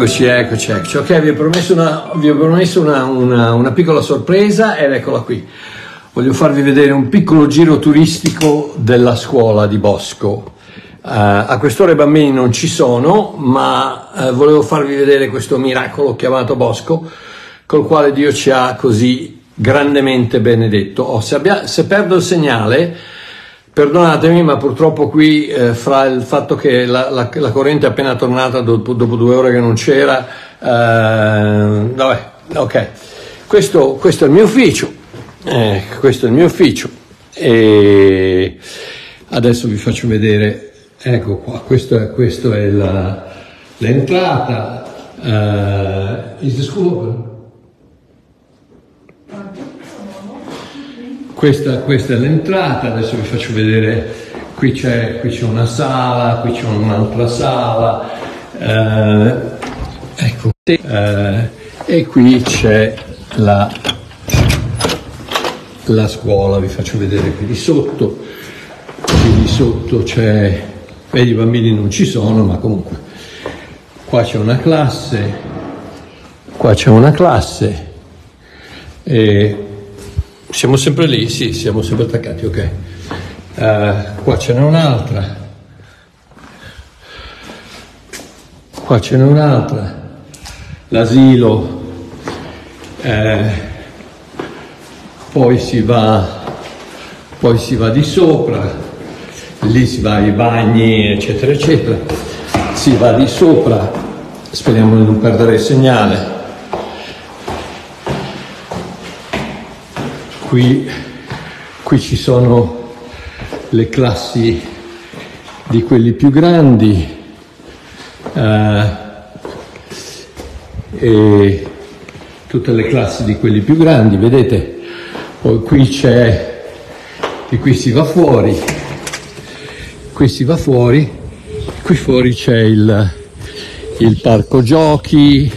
Eccoci, eccoci, eccoci. Ok, vi ho promesso una, vi ho promesso una, una, una piccola sorpresa ed eccola qui. Voglio farvi vedere un piccolo giro turistico della scuola di Bosco. Uh, a quest'ora i bambini non ci sono, ma uh, volevo farvi vedere questo miracolo chiamato Bosco, col quale Dio ci ha così grandemente benedetto. Oh, se, abbia, se perdo il segnale, Perdonatemi, ma purtroppo qui, eh, fra il fatto che la, la, la, corrente è appena tornata dopo, dopo, due ore che non c'era, eh, vabbè, ok. Questo, questo, è il mio ufficio, eh, questo è il mio ufficio. E adesso vi faccio vedere, ecco qua, questo è, questo è l'entrata. Uh, is the school open? Questa, questa, è l'entrata, adesso vi faccio vedere, qui c'è, qui c'è una sala, qui c'è un'altra sala, eh, ecco, eh, e qui c'è la, la scuola, vi faccio vedere qui di sotto, qui di sotto c'è, vedi i bambini non ci sono, ma comunque, qua c'è una classe, qua c'è una classe, e siamo sempre lì, sì, siamo sempre attaccati, ok. Uh, qua ce n'è un'altra. Qua ce n'è un'altra. L'asilo. Eh, poi si va, poi si va di sopra, lì si va ai bagni, eccetera, eccetera. Si va di sopra, speriamo di non perdere il segnale Qui, qui ci sono le classi di quelli più grandi eh, e tutte le classi di quelli più grandi, vedete? Poi qui c'è, di qui si va fuori, qui si va fuori, qui fuori c'è il, il parco giochi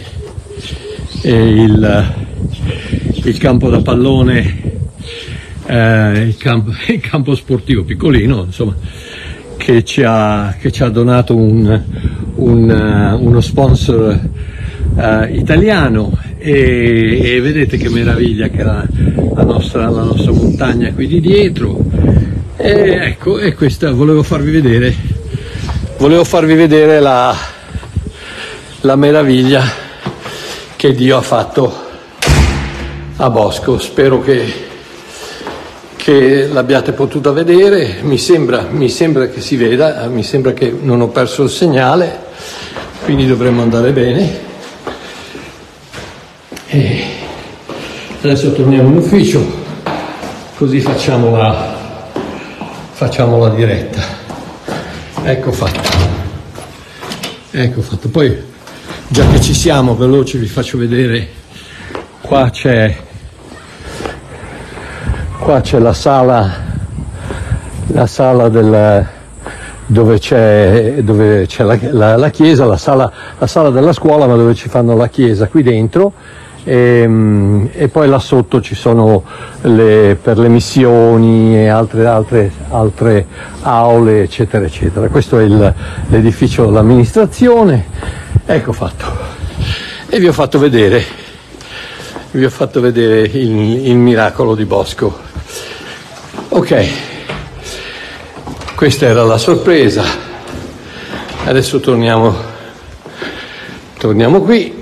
e il, il campo da pallone eh, il, campo, il, campo, sportivo piccolino, insomma, che ci ha, che ci ha donato un, un, uh, uno sponsor uh, italiano e, e, vedete che meraviglia che la, la, nostra, la nostra montagna qui di dietro. E ecco, e questa volevo farvi vedere, volevo farvi vedere la, la meraviglia che Dio ha fatto a Bosco. Spero che che l'abbiate potuta vedere, mi sembra, mi sembra, che si veda, mi sembra che non ho perso il segnale, quindi dovremmo andare bene. E adesso torniamo in ufficio, così facciamo la, facciamo la diretta. Ecco fatto. Ecco fatto. Poi, già che ci siamo, veloci vi faccio vedere, qua c'è qua c'è la sala, la sala del, dove c'è, dove c'è la, la, la, chiesa, la sala, la sala, della scuola, ma dove ci fanno la chiesa qui dentro. E, ehm, e poi là sotto ci sono le, per le missioni e altre, altre, altre aule, eccetera, eccetera. Questo è il, l'edificio dell'amministrazione. Ecco fatto. E vi ho fatto vedere, vi ho fatto vedere il, il miracolo di Bosco. Ok, questa era la sorpresa. Adesso torniamo, torniamo qui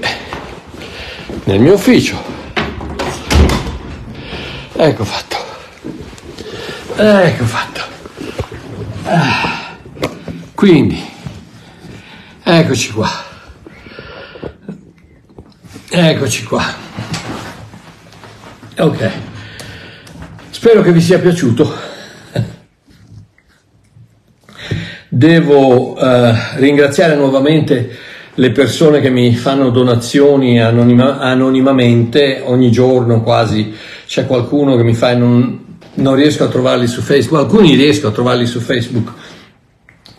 nel mio ufficio. Ecco fatto. Ecco fatto. Ah. Quindi, eccoci qua. Eccoci qua. Ok. Spero che vi sia piaciuto. Devo eh, ringraziare nuovamente le persone che mi fanno donazioni anonima, anonimamente, ogni giorno quasi c'è qualcuno che mi fa e non, non riesco a trovarli su Facebook, alcuni riesco a trovarli su Facebook,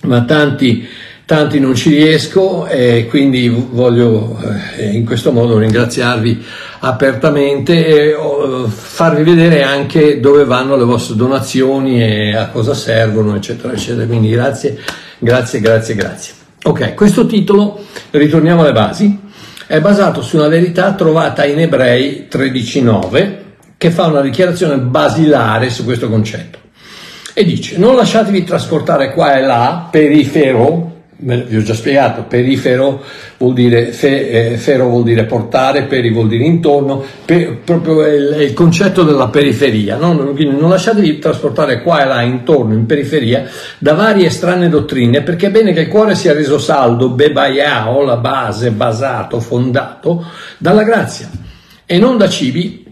ma tanti tanti non ci riesco e quindi voglio eh, in questo modo ringraziarvi apertamente e oh, farvi vedere anche dove vanno le vostre donazioni e a cosa servono eccetera eccetera. Quindi grazie grazie grazie grazie. Ok, questo titolo, ritorniamo alle basi, è basato su una verità trovata in Ebrei 13.9 che fa una dichiarazione basilare su questo concetto. E dice non lasciatevi trasportare qua e là perifero vi ho già spiegato, perifero vuol dire, fe, eh, fero vuol dire portare, peri vuol dire intorno, per, proprio il, il, concetto della periferia, no? non, non lasciatevi trasportare qua e là, intorno, in periferia, da varie strane dottrine, perché è bene che il cuore sia reso saldo, bebaiao, la base, basato, fondato, dalla grazia, e non da cibi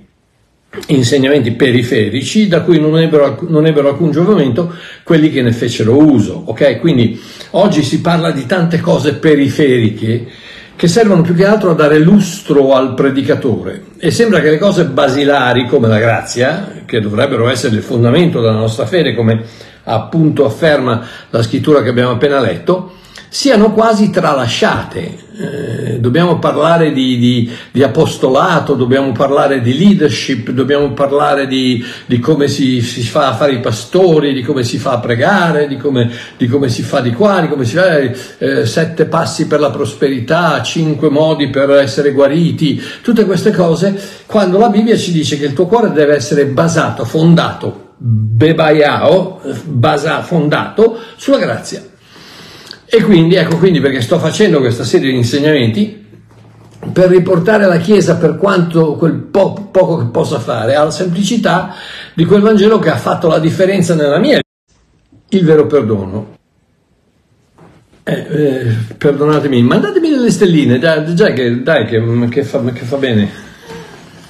insegnamenti periferici da cui non ebbero, non ebbero alcun giovamento quelli che ne fecero uso. Ok? Quindi oggi si parla di tante cose periferiche che servono più che altro a dare lustro al predicatore e sembra che le cose basilari come la grazia, che dovrebbero essere il fondamento della nostra fede, come appunto afferma la scrittura che abbiamo appena letto, siano quasi tralasciate. Eh, dobbiamo parlare di, di, di, apostolato, dobbiamo parlare di leadership, dobbiamo parlare di, di come si, si, fa a fare i pastori, di come si fa a pregare, di come, come si fa di qua, di come si fa eh, sette passi per la prosperità, cinque modi per essere guariti, tutte queste cose, quando la Bibbia ci dice che il tuo cuore deve essere basato, fondato, bebaiao, basa, fondato sulla grazia. E quindi, ecco quindi perché sto facendo questa serie di insegnamenti per riportare la Chiesa per quanto quel po- poco che possa fare alla semplicità di quel Vangelo che ha fatto la differenza nella mia vita, il vero perdono. Eh, eh, perdonatemi, mandatemi delle stelline, dai, dai, che, dai che, che, fa, che fa bene.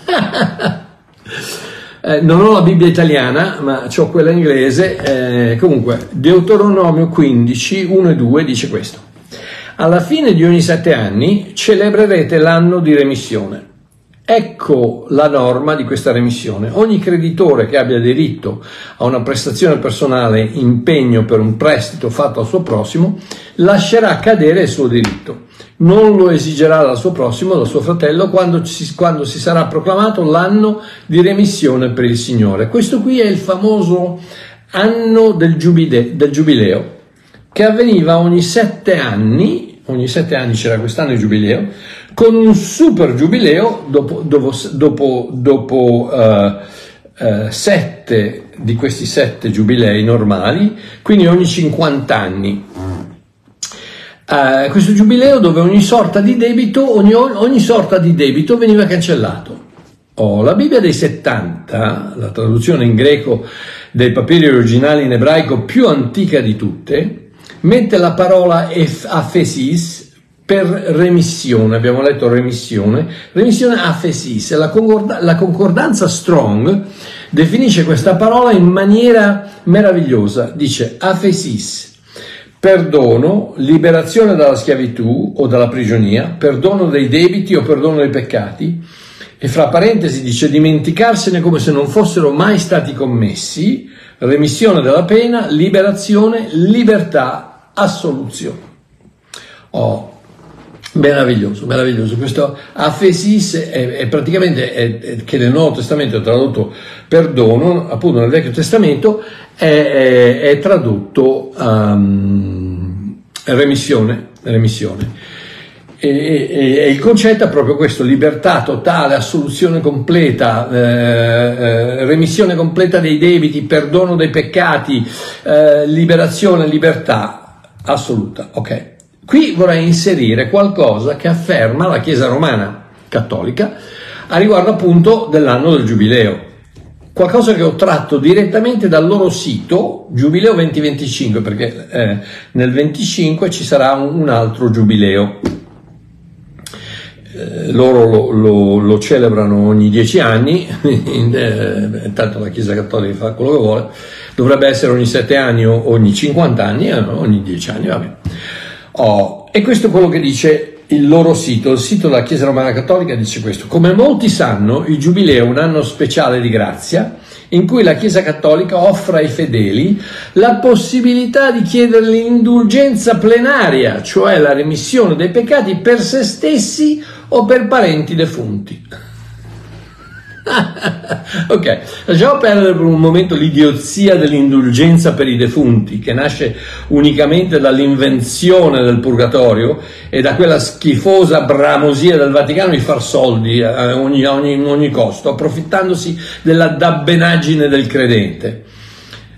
Eh, non ho la Bibbia italiana, ma ho quella inglese. Eh, comunque, Deuteronomio 15, 1 e 2 dice questo. Alla fine di ogni sette anni celebrerete l'anno di remissione. Ecco la norma di questa remissione. Ogni creditore che abbia diritto a una prestazione personale, impegno per un prestito fatto al suo prossimo, lascerà cadere il suo diritto non lo esigerà dal suo prossimo, dal suo fratello, quando si, quando si sarà proclamato l'anno di remissione per il Signore. Questo qui è il famoso anno del, giubile, del giubileo, che avveniva ogni sette anni, ogni sette anni c'era quest'anno il giubileo, con un super giubileo dopo, dopo, dopo, dopo uh, uh, sette di questi sette giubilei normali, quindi ogni 50 anni eh, questo giubileo dove ogni sorta di debito, ogni, ogni sorta di debito veniva cancellato. Oh, la Bibbia dei 70, la traduzione in greco dei papiri originali in ebraico più antica di tutte, mette la parola aphesis per remissione, abbiamo letto remissione, remissione aphesis, la, concorda- la concordanza strong definisce questa parola in maniera meravigliosa, dice aphesis, perdono, liberazione dalla schiavitù o dalla prigionia, perdono dei debiti o perdono dei peccati, e fra parentesi dice dimenticarsene come se non fossero mai stati commessi, remissione della pena, liberazione, libertà, assoluzione. Oh, Meraviglioso, meraviglioso. Questo afesis è, è praticamente, è, è, che nel Nuovo Testamento è tradotto perdono, appunto nel Vecchio Testamento è, tradotto um, remissione. remissione. E, e, e, il concetto è proprio questo, libertà totale, assoluzione completa, eh, eh, remissione completa dei debiti, perdono dei peccati, eh, liberazione, libertà assoluta. Ok. Qui vorrei inserire qualcosa che afferma la Chiesa romana cattolica a riguardo appunto dell'anno del Giubileo. Qualcosa che ho tratto direttamente dal loro sito Giubileo 2025, perché eh, nel 25 ci sarà un, un altro Giubileo. Eh, loro lo, lo, lo, celebrano ogni dieci anni, eh, intanto la Chiesa Cattolica fa quello che vuole, dovrebbe essere ogni sette anni o ogni 50 anni, eh, ogni dieci anni, va bene. Oh, e questo è quello che dice il loro sito, il sito della Chiesa Romana Cattolica dice questo. Come molti sanno, il Giubileo è un anno speciale di grazia in cui la Chiesa Cattolica offre ai fedeli la possibilità di chiedere l'indulgenza plenaria, cioè la remissione dei peccati per se stessi o per parenti defunti. ok, lasciamo perdere per un momento l'idiozia dell'indulgenza per i defunti, che nasce unicamente dall'invenzione del purgatorio e da quella schifosa bramosia del Vaticano di far soldi a ogni, ogni, ogni costo, approfittandosi della dabbenaggine del credente.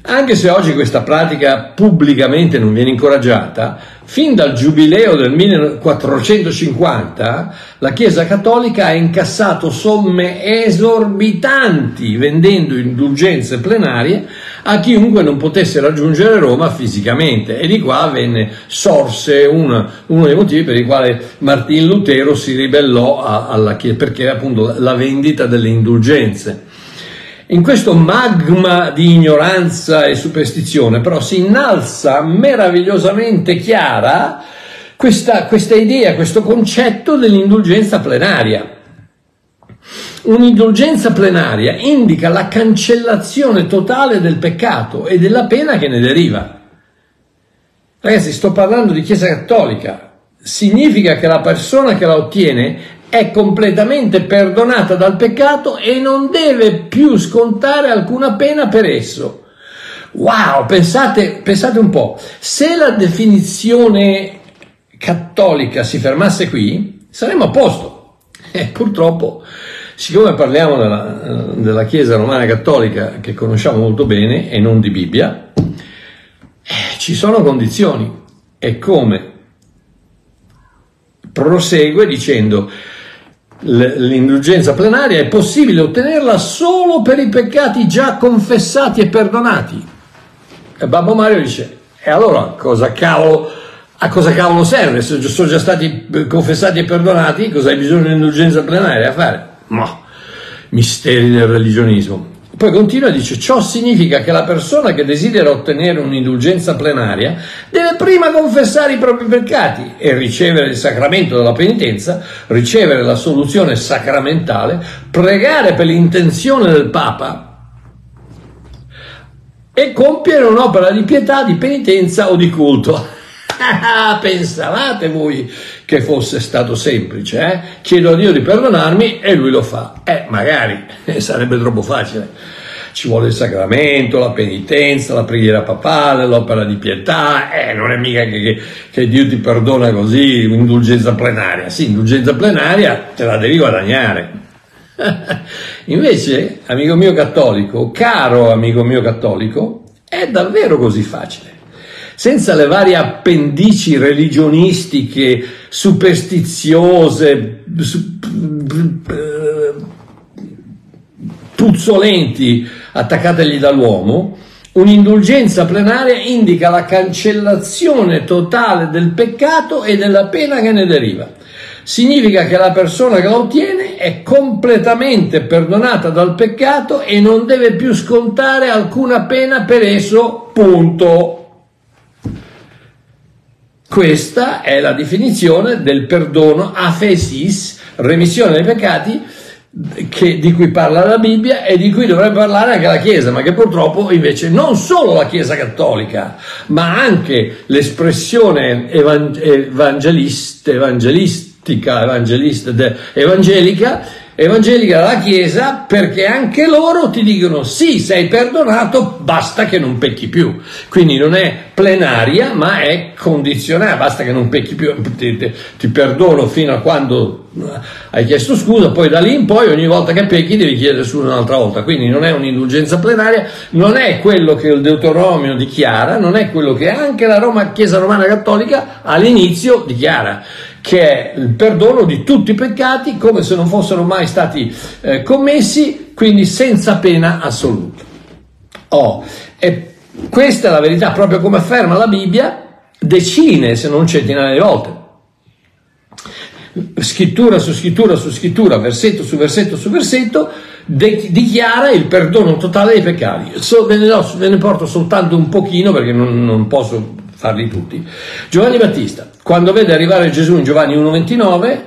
Anche se oggi questa pratica pubblicamente non viene incoraggiata, fin dal giubileo del 1450 la Chiesa Cattolica ha incassato somme esorbitanti vendendo indulgenze plenarie a chiunque non potesse raggiungere Roma fisicamente e di qua venne, sorse una, uno dei motivi per i quali Martin Lutero si ribellò alla Chiesa, perché appunto la vendita delle indulgenze. In questo magma di ignoranza e superstizione però si innalza meravigliosamente chiara questa, questa idea, questo concetto dell'indulgenza plenaria. Un'indulgenza plenaria indica la cancellazione totale del peccato e della pena che ne deriva. Ragazzi, sto parlando di Chiesa Cattolica. Significa che la persona che la ottiene è completamente perdonata dal peccato e non deve più scontare alcuna pena per esso. Wow, pensate, pensate un po', se la definizione cattolica si fermasse qui, saremmo a posto. E purtroppo, siccome parliamo della, della Chiesa romana cattolica che conosciamo molto bene e non di Bibbia, eh, ci sono condizioni. E come? Prosegue dicendo l'indulgenza plenaria è possibile ottenerla solo per i peccati già confessati e perdonati. E Babbo Mario dice, e allora cosa cavolo, a cosa cavolo serve? Se sono già stati confessati e perdonati, cosa hai bisogno di indulgenza plenaria a fare? No, misteri del religionismo. Poi continua e dice, ciò significa che la persona che desidera ottenere un'indulgenza plenaria deve prima confessare i propri peccati e ricevere il sacramento della penitenza, ricevere la soluzione sacramentale, pregare per l'intenzione del Papa e compiere un'opera di pietà, di penitenza o di culto. Pensavate voi che fosse stato semplice, eh? Chiedo a Dio di perdonarmi e lui lo fa. Eh, magari sarebbe troppo facile. Ci vuole il sacramento, la penitenza, la preghiera papale, l'opera di pietà, eh, non è mica che, che, che Dio ti perdona così, indulgenza plenaria. Sì, indulgenza plenaria te la devi guadagnare. Invece, amico mio cattolico, caro amico mio cattolico, è davvero così facile senza le varie appendici religionistiche, superstiziose, puzzolenti attaccategli dall'uomo, un'indulgenza plenaria indica la cancellazione totale del peccato e della pena che ne deriva. Significa che la persona che la ottiene è completamente perdonata dal peccato e non deve più scontare alcuna pena per esso, punto. Questa è la definizione del perdono afesis, remissione dei peccati, che, di cui parla la Bibbia e di cui dovrebbe parlare anche la Chiesa, ma che purtroppo invece non solo la Chiesa cattolica, ma anche l'espressione evangelista, evangelistica, evangelica evangelica della Chiesa perché anche loro ti dicono sì, sei perdonato, basta che non pecchi più. Quindi non è plenaria, ma è condizionata, basta che non pecchi più, ti, ti, ti, perdono fino a quando hai chiesto scusa, poi da lì in poi ogni volta che pecchi devi chiedere scusa un'altra volta. Quindi non è un'indulgenza plenaria, non è quello che il Deuteronomio dichiara, non è quello che anche la Roma, Chiesa Romana Cattolica all'inizio dichiara che è il perdono di tutti i peccati come se non fossero mai stati eh, commessi, quindi senza pena assoluta. Oh, e questa è la verità, proprio come afferma la Bibbia, decine se non centinaia di volte. Scrittura su scrittura su scrittura, versetto su versetto su versetto, de- dichiara il perdono totale dei peccati. So, ve, ne do, ve, ne porto soltanto un pochino perché non, non posso farli tutti. Giovanni Battista, quando vede arrivare Gesù in Giovanni 1,29,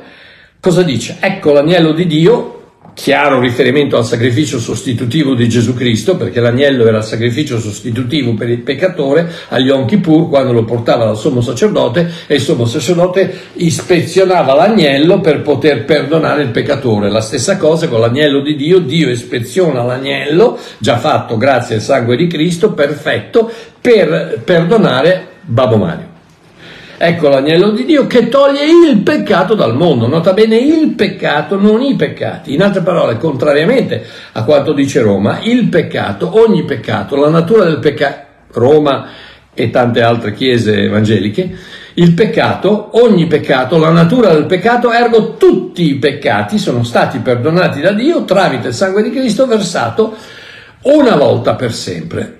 cosa dice? Ecco l'agnello di Dio chiaro riferimento al sacrificio sostitutivo di Gesù Cristo, perché l'agnello era il sacrificio sostitutivo per il peccatore agli Yom Kippur quando lo portava dal sommo sacerdote e il sommo sacerdote ispezionava l'agnello per poter perdonare il peccatore. La stessa cosa con l'agnello di Dio, Dio ispeziona l'agnello, già fatto grazie al sangue di Cristo, perfetto, per perdonare Babbo Mario. Ecco l'agnello di Dio che toglie il peccato dal mondo, nota bene il peccato, non i peccati. In altre parole, contrariamente a quanto dice Roma, il peccato, ogni peccato, la natura del peccato, Roma e tante altre chiese evangeliche, il peccato, ogni peccato, la natura del peccato, ergo tutti i peccati sono stati perdonati da Dio tramite il sangue di Cristo versato una volta per sempre.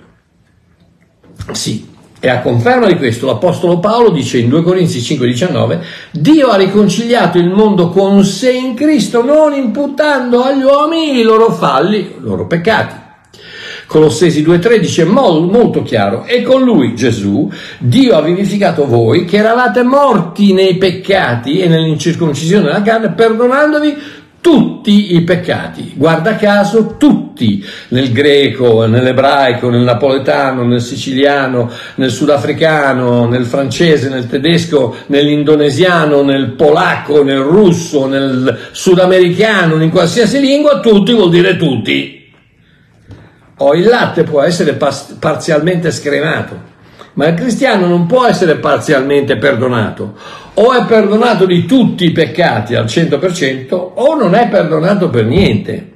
Sì, e a conferma di questo l'Apostolo Paolo dice in 2 Corinzi 5:19, Dio ha riconciliato il mondo con sé in Cristo, non imputando agli uomini i loro falli, i loro peccati. Colossesi 2.3 dice molto, molto chiaro, e con lui, Gesù, Dio ha vivificato voi che eravate morti nei peccati e nell'incirconcisione della carne, perdonandovi tutti i peccati, guarda caso tutti, nel greco, nell'ebraico, nel napoletano, nel siciliano, nel sudafricano, nel francese, nel tedesco, nell'indonesiano, nel polacco, nel russo, nel sudamericano, in qualsiasi lingua, tutti vuol dire tutti. O il latte può essere parzialmente scremato ma il cristiano non può essere parzialmente perdonato. O è perdonato di tutti i peccati al 100% o non è perdonato per niente.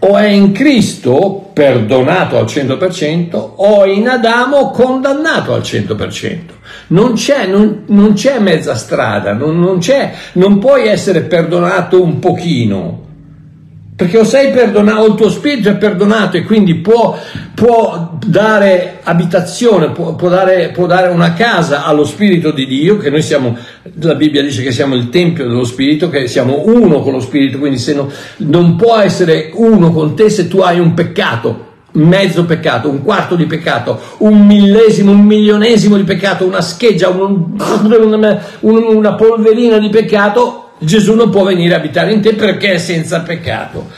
O è in Cristo perdonato al 100% o in Adamo condannato al 100%. Non c'è, non, non c'è mezza strada, non, non, c'è, non puoi essere perdonato un pochino perché o sei perdonato, o il tuo spirito è perdonato e quindi può, può dare abitazione, può, può, dare, può, dare, una casa allo spirito di Dio, che noi siamo, la Bibbia dice che siamo il tempio dello spirito, che siamo uno con lo spirito, quindi se no, non può essere uno con te se tu hai un peccato, mezzo peccato, un quarto di peccato, un millesimo, un milionesimo di peccato, una scheggia, un, una, polverina di peccato, Gesù non può venire a abitare in te perché è senza peccato.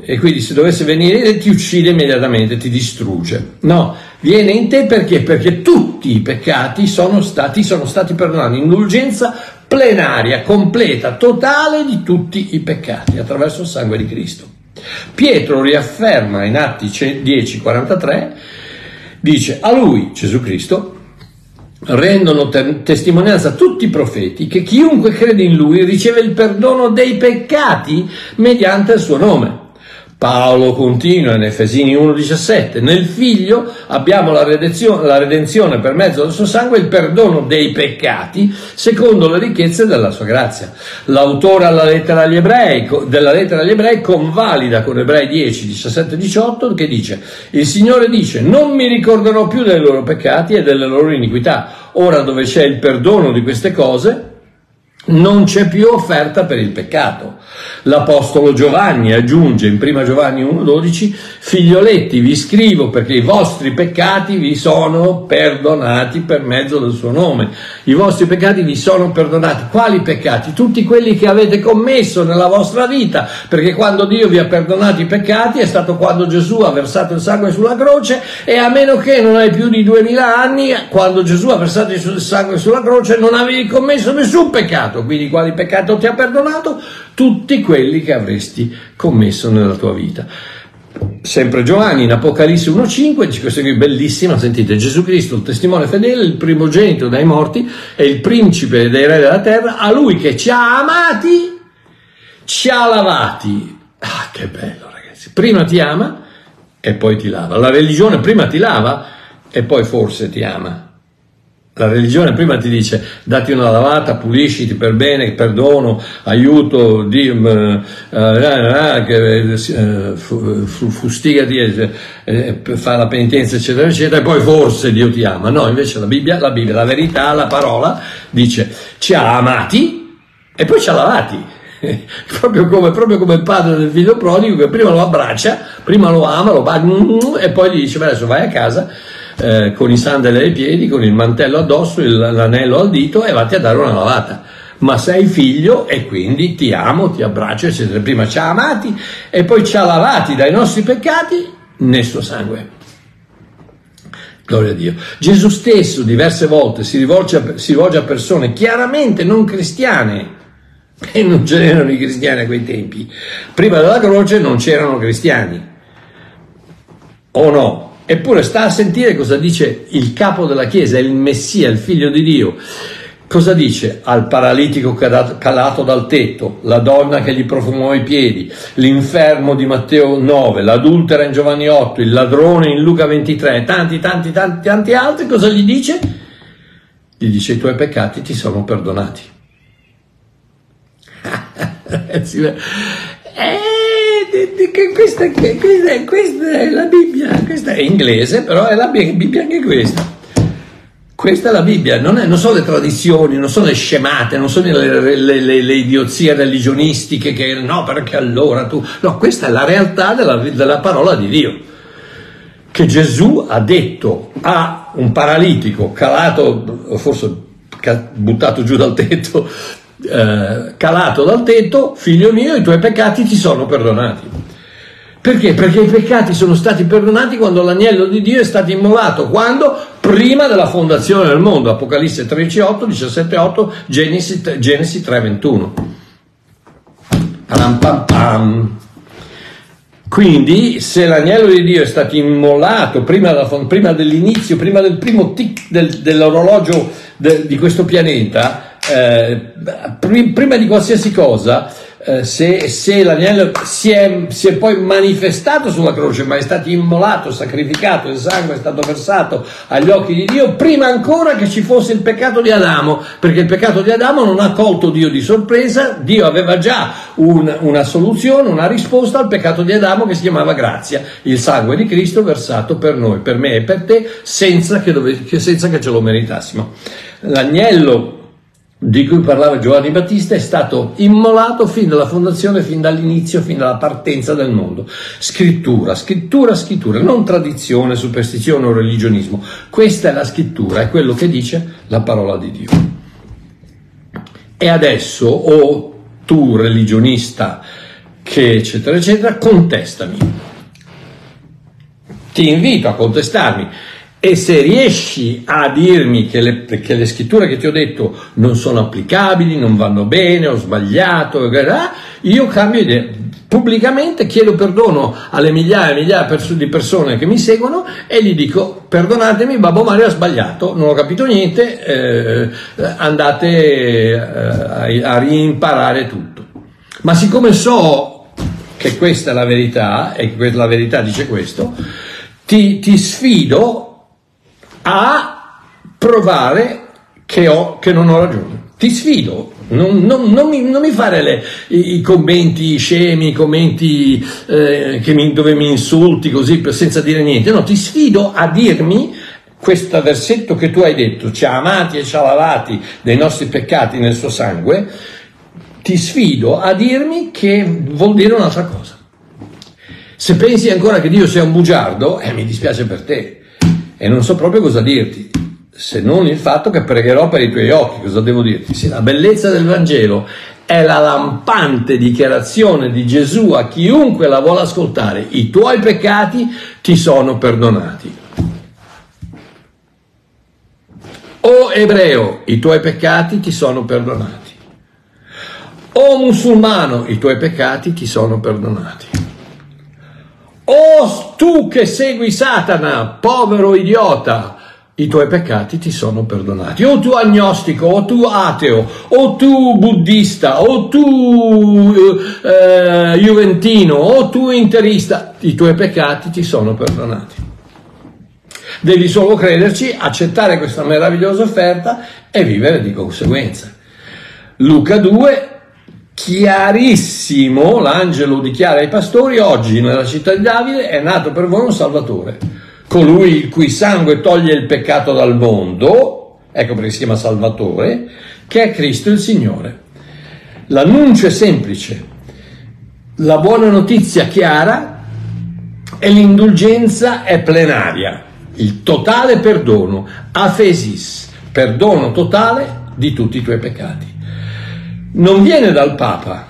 E quindi se dovesse venire ti uccide immediatamente, ti distrugge. No, viene in te perché? Perché tutti i peccati sono stati, sono stati perdonati, indulgenza plenaria, completa, totale di tutti i peccati attraverso il sangue di Cristo. Pietro riafferma in Atti 10:43, dice a lui, Gesù Cristo, rendono te- testimonianza tutti i profeti che chiunque crede in lui riceve il perdono dei peccati mediante il suo nome. Paolo continua in Efesini 1,17, nel figlio abbiamo la redenzione, la redenzione, per mezzo del suo sangue, il perdono dei peccati, secondo le ricchezze della sua grazia. L'autore lettera ebrei, della lettera agli ebrei convalida con Ebrei 10, 17 18, che dice, il Signore dice, non mi ricorderò più dei loro peccati e delle loro iniquità. Ora dove c'è il perdono di queste cose, non c'è più offerta per il peccato. L'Apostolo Giovanni aggiunge in 1 Giovanni 1,12, figlioletti vi scrivo perché i vostri peccati vi sono perdonati per mezzo del suo nome. I vostri peccati vi sono perdonati. Quali peccati? Tutti quelli che avete commesso nella vostra vita, perché quando Dio vi ha perdonato i peccati è stato quando Gesù ha versato il sangue sulla croce e a meno che non hai più di 2000 anni, quando Gesù ha versato il sangue sulla croce non avevi commesso nessun peccato. Quindi quali peccato ti ha perdonato? Tutti quelli che avresti commesso nella tua vita. Sempre Giovanni in Apocalisse 1.5 dice questa qui bellissima, sentite, Gesù Cristo, il testimone fedele, il primogenito dai morti e il principe dei re della terra, a lui che ci ha amati, ci ha lavati. Ah, che bello ragazzi, prima ti ama e poi ti lava. La religione prima ti lava e poi forse ti ama. La religione prima ti dice dati una lavata, pulisciti per bene, perdono, aiuto, di, uh, uh, fustigati, eh, fa la penitenza, eccetera, eccetera, e poi forse Dio ti ama. No, invece la Bibbia, la, Bibbia, la verità, la parola dice ci ha amati e poi ci ha lavati. proprio, come, proprio come il padre del figlio prodigo che prima lo abbraccia, prima lo ama, lo bacia e poi gli dice adesso vai a casa eh, con i sandali ai piedi, con il mantello addosso, il, l'anello al dito e vatti a dare una lavata. ma sei figlio e quindi ti amo, ti abbraccio, eccetera. Prima ci ha amati e poi ci ha lavati dai nostri peccati nel suo sangue. Gloria a Dio. Gesù stesso diverse volte si rivolge, a, si rivolge a persone chiaramente non cristiane, e non c'erano i cristiani a quei tempi. Prima della croce non c'erano cristiani. O no? Eppure sta a sentire cosa dice il capo della Chiesa, il Messia, il figlio di Dio. Cosa dice al paralitico calato dal tetto, la donna che gli profumò i piedi, l'infermo di Matteo 9, l'adultera in Giovanni 8, il ladrone in Luca 23, tanti, tanti, tanti, tanti altri, cosa gli dice? Gli dice i tuoi peccati ti sono perdonati. eh, questa, questa, questa è la Bibbia, questa è inglese, però è la Bibbia anche questa. Questa è la Bibbia, non, è, non, sono le tradizioni, non sono le scemate, non sono le, le, le, le, idiozie religionistiche che no, perché allora tu... No, questa è la realtà della, della parola di Dio. Che Gesù ha detto a un paralitico calato, forse buttato giù dal tetto, eh, calato dal tetto, figlio mio, i tuoi peccati ti sono perdonati. Perché? Perché i peccati sono stati perdonati quando l'agnello di Dio è stato immolato, quando? Prima della fondazione del mondo, Apocalisse 13.8, 17.8, Genesi, Genesi 3.21. Quindi, se l'agnello di Dio è stato immolato prima, della, prima dell'inizio, prima del primo tic del, dell'orologio de, di questo pianeta, eh, prima di qualsiasi cosa, eh, se, se, l'agnello si è, si è, poi manifestato sulla croce, ma è stato immolato, sacrificato, il sangue è stato versato agli occhi di Dio, prima ancora che ci fosse il peccato di Adamo, perché il peccato di Adamo non ha colto Dio di sorpresa, Dio aveva già un, una soluzione, una risposta al peccato di Adamo che si chiamava grazia, il sangue di Cristo versato per noi, per me e per te, senza che, dove, senza che ce lo meritassimo. L'agnello di cui parlava Giovanni Battista è stato immolato fin dalla fondazione, fin dall'inizio, fin dalla partenza del mondo. Scrittura, scrittura, scrittura, non tradizione, superstizione o religionismo. Questa è la scrittura, è quello che dice la parola di Dio. E adesso, o oh, tu religionista, che eccetera eccetera, contestami. Ti invito a contestarmi e se riesci a dirmi che le, che le, scritture che ti ho detto non sono applicabili, non vanno bene, ho sbagliato, io cambio idea. Pubblicamente chiedo perdono alle migliaia e migliaia di persone che mi seguono e gli dico perdonatemi, Babbo Mario ha sbagliato, non ho capito niente, eh, andate eh, a, rimparare tutto. Ma siccome so che questa è la verità e la verità dice questo, ti, ti sfido a provare che, ho, che non ho ragione. Ti sfido, non, non, non, mi, non mi, fare le, i, i, commenti scemi, i commenti eh, mi, dove mi insulti così senza dire niente, no, ti sfido a dirmi questo versetto che tu hai detto, ci ha amati e ci ha lavati dei nostri peccati nel suo sangue, ti sfido a dirmi che vuol dire un'altra cosa. Se pensi ancora che Dio sia un bugiardo, eh, mi dispiace per te, e non so proprio cosa dirti, se non il fatto che pregherò per i tuoi occhi, cosa devo dirti? Sì, la bellezza del Vangelo è la lampante dichiarazione di Gesù a chiunque la vuole ascoltare, i tuoi peccati ti sono perdonati. O ebreo, i tuoi peccati ti sono perdonati. O musulmano, i tuoi peccati ti sono perdonati. O tu che segui Satana, povero idiota, i tuoi peccati ti sono perdonati. O tu agnostico, o tu ateo, o tu buddista, o tu eh, juventino, o tu interista, i tuoi peccati ti sono perdonati. Devi solo crederci, accettare questa meravigliosa offerta e vivere di conseguenza. Luca 2, chiarissimo, l'angelo dichiara ai pastori, oggi nella città di Davide è nato per voi un Salvatore, colui il cui sangue toglie il peccato dal mondo, ecco perché si chiama Salvatore, che è Cristo il Signore. L'annuncio è semplice, la buona notizia chiara e l'indulgenza è plenaria, il totale perdono, afesis, perdono totale di tutti i tuoi peccati. Non viene dal Papa,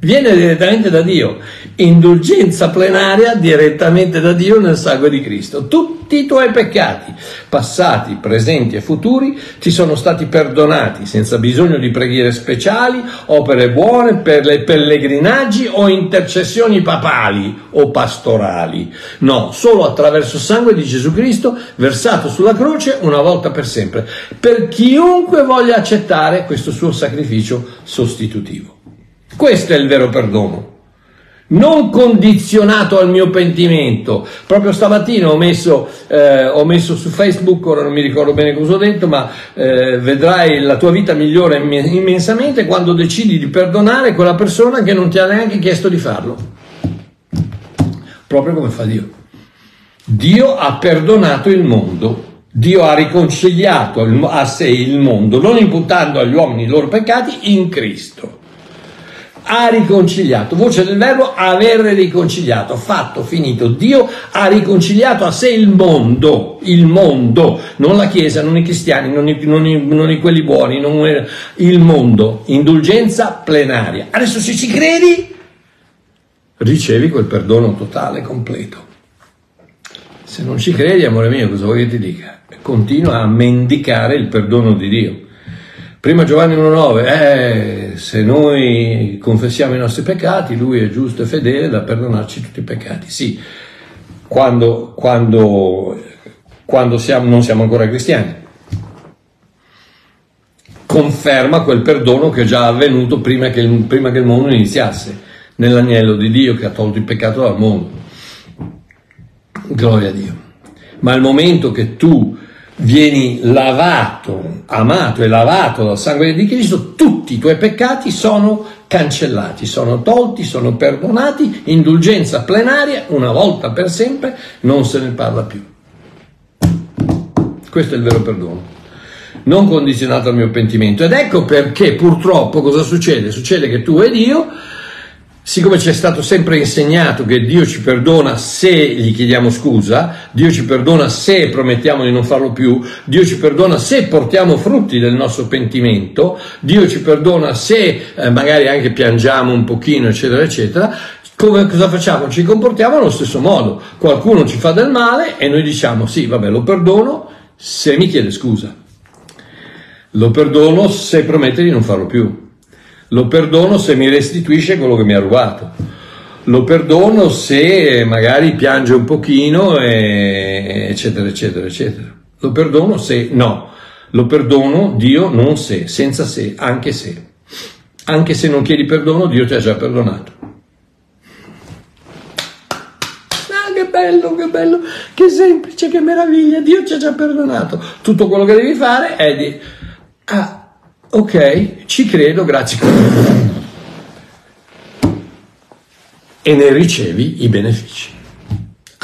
viene direttamente da Dio, indulgenza plenaria direttamente da Dio nel sangue di Cristo. Tutti i tuoi peccati, passati, presenti e futuri, ti sono stati perdonati senza bisogno di preghiere speciali, opere buone per le pellegrinaggi o intercessioni papali o pastorali. No, solo attraverso il sangue di Gesù Cristo versato sulla croce una volta per sempre, per chiunque voglia accettare questo suo sacrificio sostitutivo. Questo è il vero perdono non condizionato al mio pentimento. Proprio stamattina ho messo, eh, ho messo, su Facebook, ora non mi ricordo bene cosa ho detto, ma eh, vedrai la tua vita migliore immensamente quando decidi di perdonare quella persona che non ti ha neanche chiesto di farlo. Proprio come fa Dio. Dio ha perdonato il mondo. Dio ha riconciliato a sé il mondo, non imputando agli uomini i loro peccati in Cristo ha riconciliato, voce del verbo avere riconciliato, fatto, finito. Dio ha riconciliato a sé il mondo, il mondo, non la Chiesa, non i cristiani, non i, non i, non i quelli buoni, non, il mondo, indulgenza plenaria. Adesso se ci credi, ricevi quel perdono totale, completo. Se non ci credi, amore mio, cosa vuoi che ti dica? Continua a mendicare il perdono di Dio. Prima Giovanni 1,9, eh, se noi confessiamo i nostri peccati, lui è giusto e fedele da perdonarci tutti i peccati. Sì, quando, quando, quando siamo, non siamo ancora cristiani. Conferma quel perdono che è già avvenuto prima che, prima che il mondo iniziasse, nell'agnello di Dio che ha tolto il peccato dal mondo. Gloria a Dio. Ma al momento che tu vieni lavato, amato e lavato dal sangue di Cristo, tutti i tuoi peccati sono cancellati, sono tolti, sono perdonati, indulgenza plenaria, una volta per sempre, non se ne parla più. Questo è il vero perdono, non condizionato al mio pentimento. Ed ecco perché purtroppo cosa succede? Succede che tu ed io Siccome ci è stato sempre insegnato che Dio ci perdona se gli chiediamo scusa, Dio ci perdona se promettiamo di non farlo più, Dio ci perdona se portiamo frutti del nostro pentimento, Dio ci perdona se eh, magari anche piangiamo un pochino, eccetera, eccetera, come, cosa facciamo? Ci comportiamo allo stesso modo. Qualcuno ci fa del male e noi diciamo sì, vabbè, lo perdono se mi chiede scusa. Lo perdono se promette di non farlo più. Lo perdono se mi restituisce quello che mi ha rubato. Lo perdono se magari piange un pochino, e, eccetera, eccetera, eccetera. Lo perdono se no. Lo perdono Dio non se, senza se, anche se. Anche se non chiedi perdono, Dio ti ha già perdonato. Ah, che bello, che bello, che semplice, che meraviglia, Dio ti ha già perdonato. Tutto quello che devi fare è di... Ah, ok, ci credo, grazie. E ne ricevi i benefici.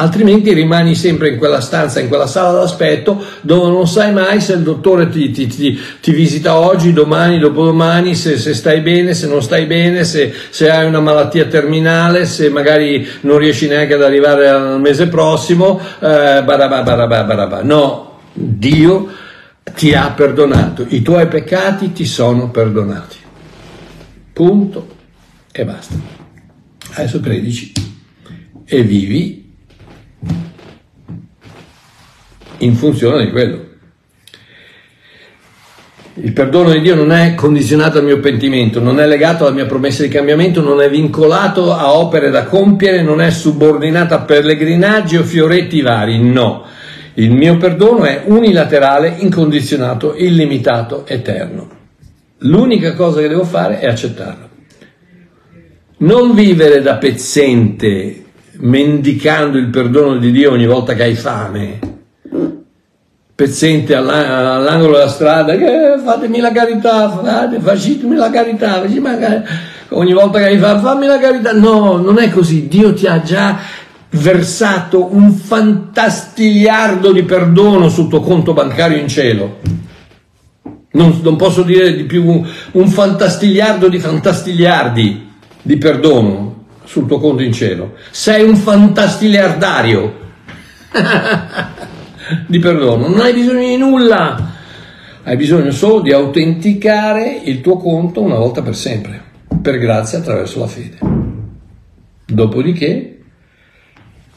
Altrimenti rimani sempre in quella stanza, in quella sala d'aspetto, dove non sai mai se il dottore ti, ti, ti, ti visita oggi, domani, dopodomani, se, se, stai bene, se non stai bene, se, se, hai una malattia terminale, se magari non riesci neanche ad arrivare al mese prossimo. Eh, barabà, barabà, barabà. No, Dio ti ha perdonato, i tuoi peccati ti sono perdonati. Punto e basta. Adesso credici e vivi in funzione di quello. Il perdono di Dio non è condizionato al mio pentimento, non è legato alla mia promessa di cambiamento, non è vincolato a opere da compiere, non è subordinato a pellegrinaggi o fioretti vari, no il mio perdono è unilaterale, incondizionato, illimitato, eterno. L'unica cosa che devo fare è accettarlo. Non vivere da pezzente, mendicando il perdono di Dio ogni volta che hai fame. Pezzente all'angolo della strada, che fatemi la carità, fate, facitemi la carità, facitemi la carità. ogni volta che hai fame, fammi la carità. No, non è così. Dio ti ha già versato un fantastigliardo di perdono sul tuo conto bancario in cielo. Non, non posso dire di più un fantastigliardo di fantastigliardi di perdono sul tuo conto in cielo. Sei un fantastigliardario di perdono, non hai bisogno di nulla. hai bisogno solo di autenticare il tuo conto una volta per sempre, per grazia attraverso la fede. Dopodiché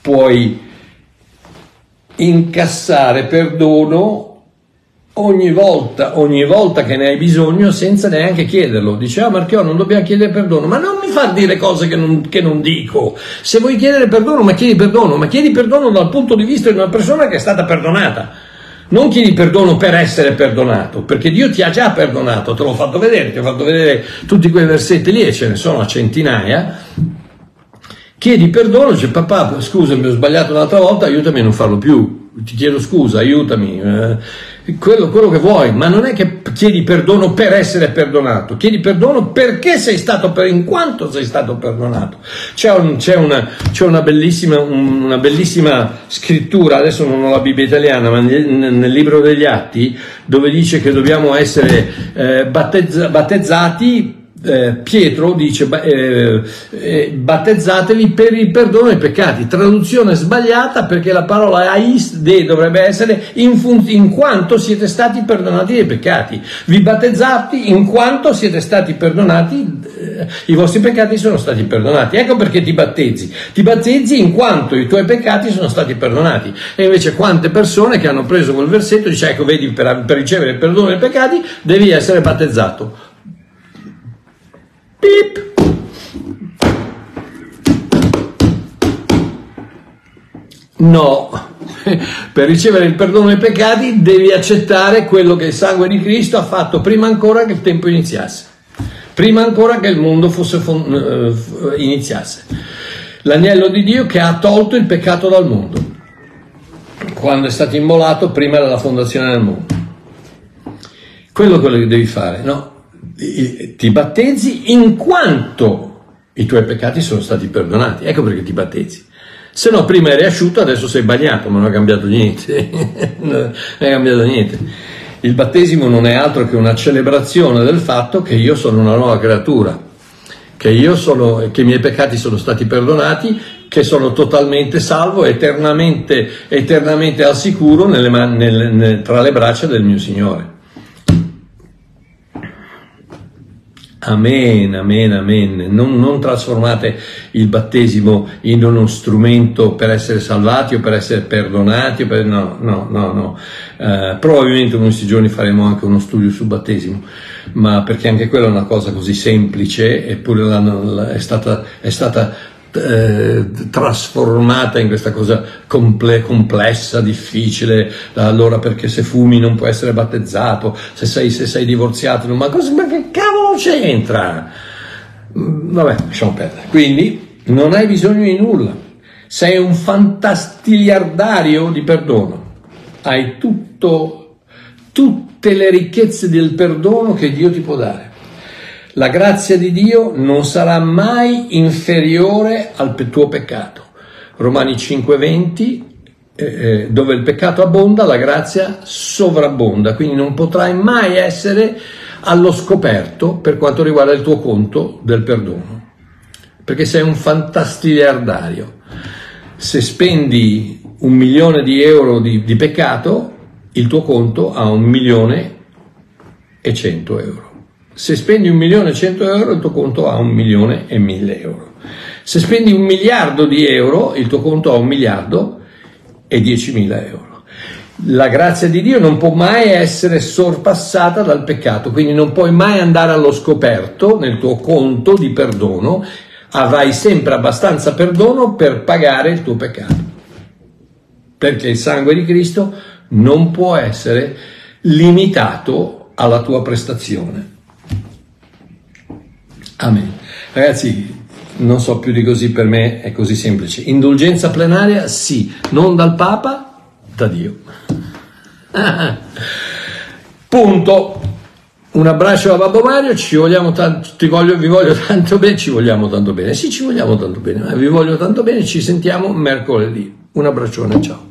puoi incassare perdono ogni volta, ogni volta che ne hai bisogno senza neanche chiederlo. Diceva ah, Marchio, non dobbiamo chiedere perdono, ma non mi fa dire cose che non, che non, dico. Se vuoi chiedere perdono, ma chiedi perdono, ma chiedi perdono dal punto di vista di una persona che è stata perdonata. Non chiedi perdono per essere perdonato, perché Dio ti ha già perdonato, te l'ho fatto vedere, ti ho fatto vedere tutti quei versetti lì e ce ne sono a centinaia. Chiedi perdono, dice papà, scusami, ho sbagliato un'altra volta, aiutami a non farlo più. Ti chiedo scusa, aiutami, eh, quello, quello, che vuoi, ma non è che chiedi perdono per essere perdonato, chiedi perdono perché sei stato, per, in quanto sei stato perdonato. C'è, un, c'è, una, c'è una, bellissima, una, bellissima, scrittura, adesso non ho la Bibbia italiana, ma nel, nel libro degli Atti, dove dice che dobbiamo essere eh, battezza, battezzati eh, Pietro dice eh, eh, battezzatevi per il perdono dei peccati. Traduzione sbagliata perché la parola ais de dovrebbe essere in, fun- in, quanto siete stati perdonati dei peccati vi battezzate in quanto siete stati perdonati eh, i vostri peccati sono stati perdonati. Ecco perché ti battezzi. Ti battezzi in quanto i tuoi peccati sono stati perdonati. E invece quante persone che hanno preso quel versetto dice ecco vedi per, per ricevere il perdono dei peccati devi essere battezzato Pip. No, per ricevere il perdono dei peccati devi accettare quello che il sangue di Cristo ha fatto prima ancora che il tempo iniziasse, prima ancora che il mondo fon- uh, iniziasse. L'agnello di Dio che ha tolto il peccato dal mondo, quando è stato immolato prima della fondazione del mondo. Quello è quello che devi fare, no? Ti battezzi in quanto i tuoi peccati sono stati perdonati. Ecco perché ti battezzi. Se no, prima eri asciutto, adesso sei bagnato, ma non è cambiato niente. non è cambiato niente. Il battesimo non è altro che una celebrazione del fatto che io sono una nuova creatura, che, sono, che i miei peccati sono stati perdonati, che sono totalmente salvo, eternamente, eternamente al sicuro nelle, nelle, tra le braccia del mio Signore. Amen, amen, amen. Non, non, trasformate il battesimo in uno strumento per essere salvati o per essere perdonati. Per... No, no, no, no. Uh, probabilmente in questi giorni faremo anche uno studio sul battesimo, ma perché anche quella è una cosa così semplice, eppure è stata, è stata eh, trasformata in questa cosa comple- complessa, difficile, allora perché se fumi non puoi essere battezzato, se sei, se sei divorziato, ma, cosa, ma che cavolo c'entra? Mm, vabbè, lasciamo perdere. Quindi non hai bisogno di nulla, sei un fantastiliardario di perdono, hai tutto, tutte le ricchezze del perdono che Dio ti può dare. La grazia di Dio non sarà mai inferiore al tuo peccato. Romani 5:20, eh, eh, dove il peccato abbonda, la grazia sovrabbonda, quindi non potrai mai essere allo scoperto per quanto riguarda il tuo conto del perdono, perché sei un fantastiliardario. Se spendi un milione di euro di, di peccato, il tuo conto ha un milione e cento euro. Se spendi un milione e cento euro, il tuo conto ha un milione e mille euro. Se spendi un miliardo di euro, il tuo conto ha un miliardo e diecimila euro. La grazia di Dio non può mai essere sorpassata dal peccato, quindi non puoi mai andare allo scoperto nel tuo conto di perdono, avrai sempre abbastanza perdono per pagare il tuo peccato. Perché il sangue di Cristo non può essere limitato alla tua prestazione. Amen. Ragazzi, non so più di così, per me è così semplice. Indulgenza plenaria? Sì, non dal Papa, da Dio. Punto. Un abbraccio a Babbo Mario, ci vogliamo tanto, voglio, vi voglio tanto bene, ci vogliamo tanto bene, sì ci vogliamo tanto bene, ma vi voglio tanto bene, ci sentiamo mercoledì. Un abbraccione, ciao.